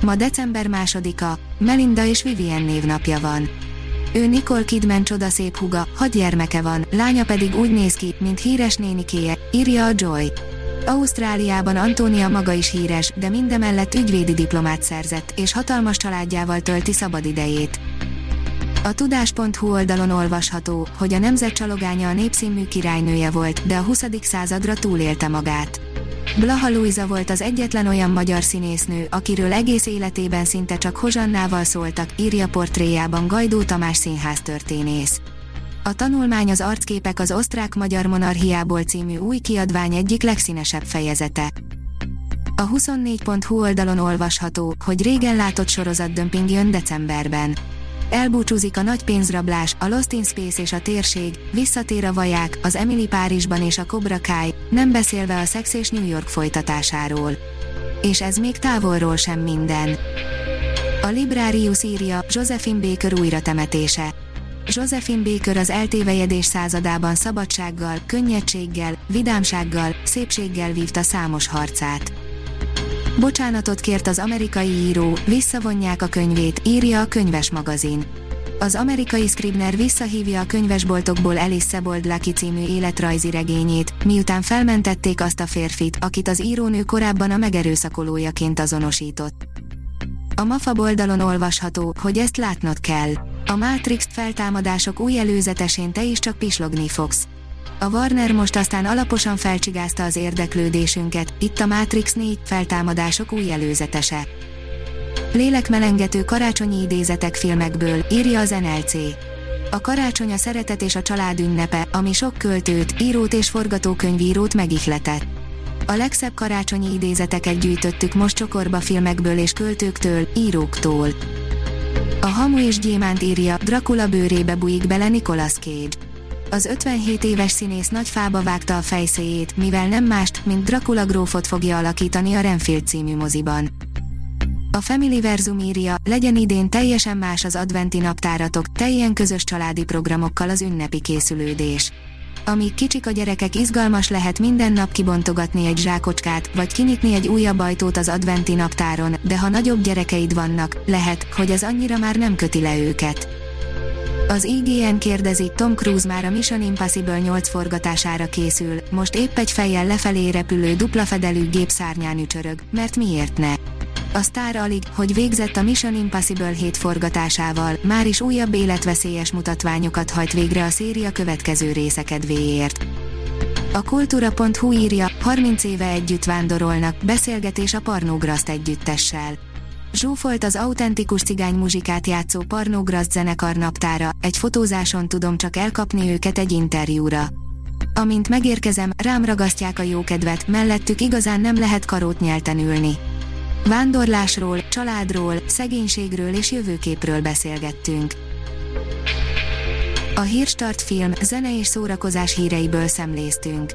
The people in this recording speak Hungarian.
Ma december másodika, Melinda és Vivien névnapja van. Ő Nicole Kidman csodaszép huga, hat gyermeke van, lánya pedig úgy néz ki, mint híres nénikéje, írja a Joy. Ausztráliában Antónia maga is híres, de mindemellett ügyvédi diplomát szerzett, és hatalmas családjával tölti szabadidejét. A tudás.hu oldalon olvasható, hogy a nemzet csalogánya a népszínmű királynője volt, de a 20. századra túlélte magát. Blaha Luisa volt az egyetlen olyan magyar színésznő, akiről egész életében szinte csak Hozsannával szóltak, írja portréjában Gajdó Tamás színháztörténész. A tanulmány az arcképek az osztrák-magyar monarchiából című új kiadvány egyik legszínesebb fejezete. A 24.hu oldalon olvasható, hogy régen látott sorozatdömping jön decemberben. Elbúcsúzik a nagy pénzrablás, a Lost in Space és a térség, visszatér a vaják, az Emily Párizsban és a Cobra Kai, nem beszélve a Sex és New York folytatásáról. És ez még távolról sem minden. A Librarius írja, Josephine Baker újra temetése. Josephine Baker az eltévejedés századában szabadsággal, könnyedséggel, vidámsággal, szépséggel vívta számos harcát. Bocsánatot kért az amerikai író, visszavonják a könyvét, írja a könyves magazin. Az amerikai Scribner visszahívja a könyvesboltokból Alice Sebold Lucky című életrajzi regényét, miután felmentették azt a férfit, akit az írónő korábban a megerőszakolójaként azonosított. A MAFA oldalon olvasható, hogy ezt látnod kell. A Matrix feltámadások új előzetesén te is csak pislogni fogsz. A Warner most aztán alaposan felcsigázta az érdeklődésünket, itt a Matrix 4 feltámadások új előzetese. Lélekmelengető karácsonyi idézetek filmekből, írja az NLC. A karácsony a szeretet és a család ünnepe, ami sok költőt, írót és forgatókönyvírót megihletett. A legszebb karácsonyi idézeteket gyűjtöttük most csokorba filmekből és költőktől, íróktól. A Hamu és Gyémánt írja, Dracula bőrébe bujik bele Nicolas Cage az 57 éves színész nagy fába vágta a fejszéjét, mivel nem mást, mint Dracula grófot fogja alakítani a Renfield című moziban. A Family Verzum írja, legyen idén teljesen más az adventi naptáratok, teljen közös családi programokkal az ünnepi készülődés. Amíg kicsik a gyerekek izgalmas lehet minden nap kibontogatni egy zsákocskát, vagy kinyitni egy újabb ajtót az adventi naptáron, de ha nagyobb gyerekeid vannak, lehet, hogy ez annyira már nem köti le őket. Az IGN kérdezi, Tom Cruise már a Mission Impossible 8 forgatására készül, most épp egy fejjel lefelé repülő dupla fedelű gép szárnyán ücsörög, mert miért ne? A sztár alig, hogy végzett a Mission Impossible 7 forgatásával, már is újabb életveszélyes mutatványokat hajt végre a széria következő része kedvéért. A kultúra.hu írja, 30 éve együtt vándorolnak, beszélgetés a Parnógraszt együttessel. Zsúfolt az autentikus cigány muzsikát játszó Parnógraszt zenekar naptára, egy fotózáson tudom csak elkapni őket egy interjúra. Amint megérkezem, rám ragasztják a jókedvet, mellettük igazán nem lehet karót nyelten ülni. Vándorlásról, családról, szegénységről és jövőképről beszélgettünk. A Hírstart film, zene és szórakozás híreiből szemléztünk.